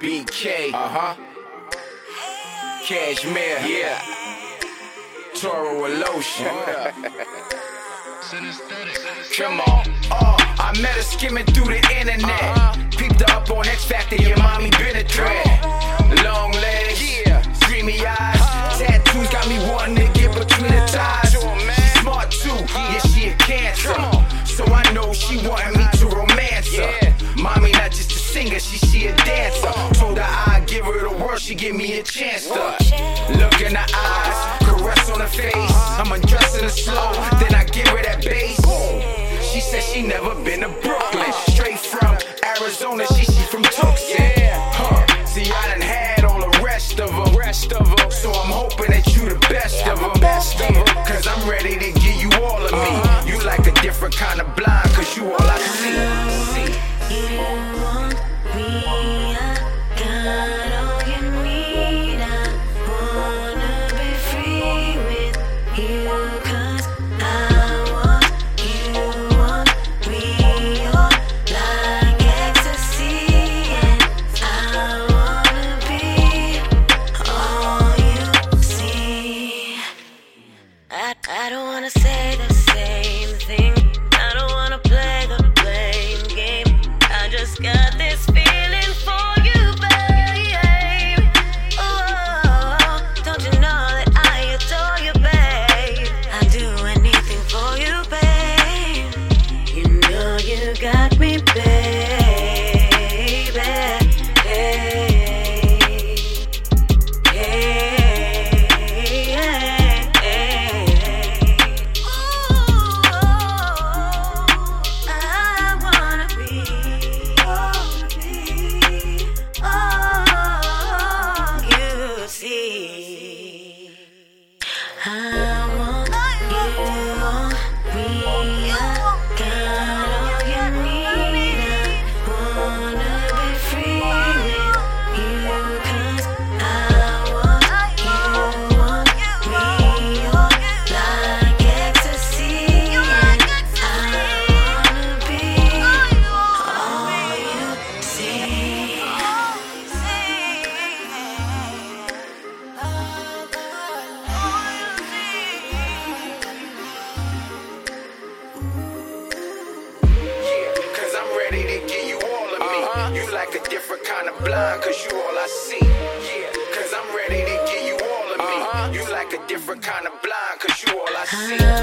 BK. Uh huh. Cashmere. Yeah. Tora Woloshin. Come on. Oh, I met her skimming through the internet. Uh-huh. Peeped her up on X Factor. Your mommy been a threat. Long legs. Yeah. Dreamy eyes. Uh-huh. Tattoos got me wanting to get between the thighs. She smart too. Yeah, she a cancer. So I know she wanted me to romance her. Mommy not just a singer, she she a dancer. She give me a chance to look in her eyes, caress on her face. I'm undressing her slow, then I give her that bass. She said she never been to Brooklyn, straight from Arizona. She she from Tucson. Huh. See, I done had all the rest of them. Rest of them. So I'm hoping that you the best of them. Best of them. Cause I'm ready to give you all of me. Uh-huh. You like a different kind of blind, cause you all I Say Yeah, cause I'm ready to give you all of me. Uh-huh. You like a different kind of blind, cause you all I see. Yeah, cause I'm ready to give you all of me. Uh-huh. You like a different kind of blind, cause you all I see. I want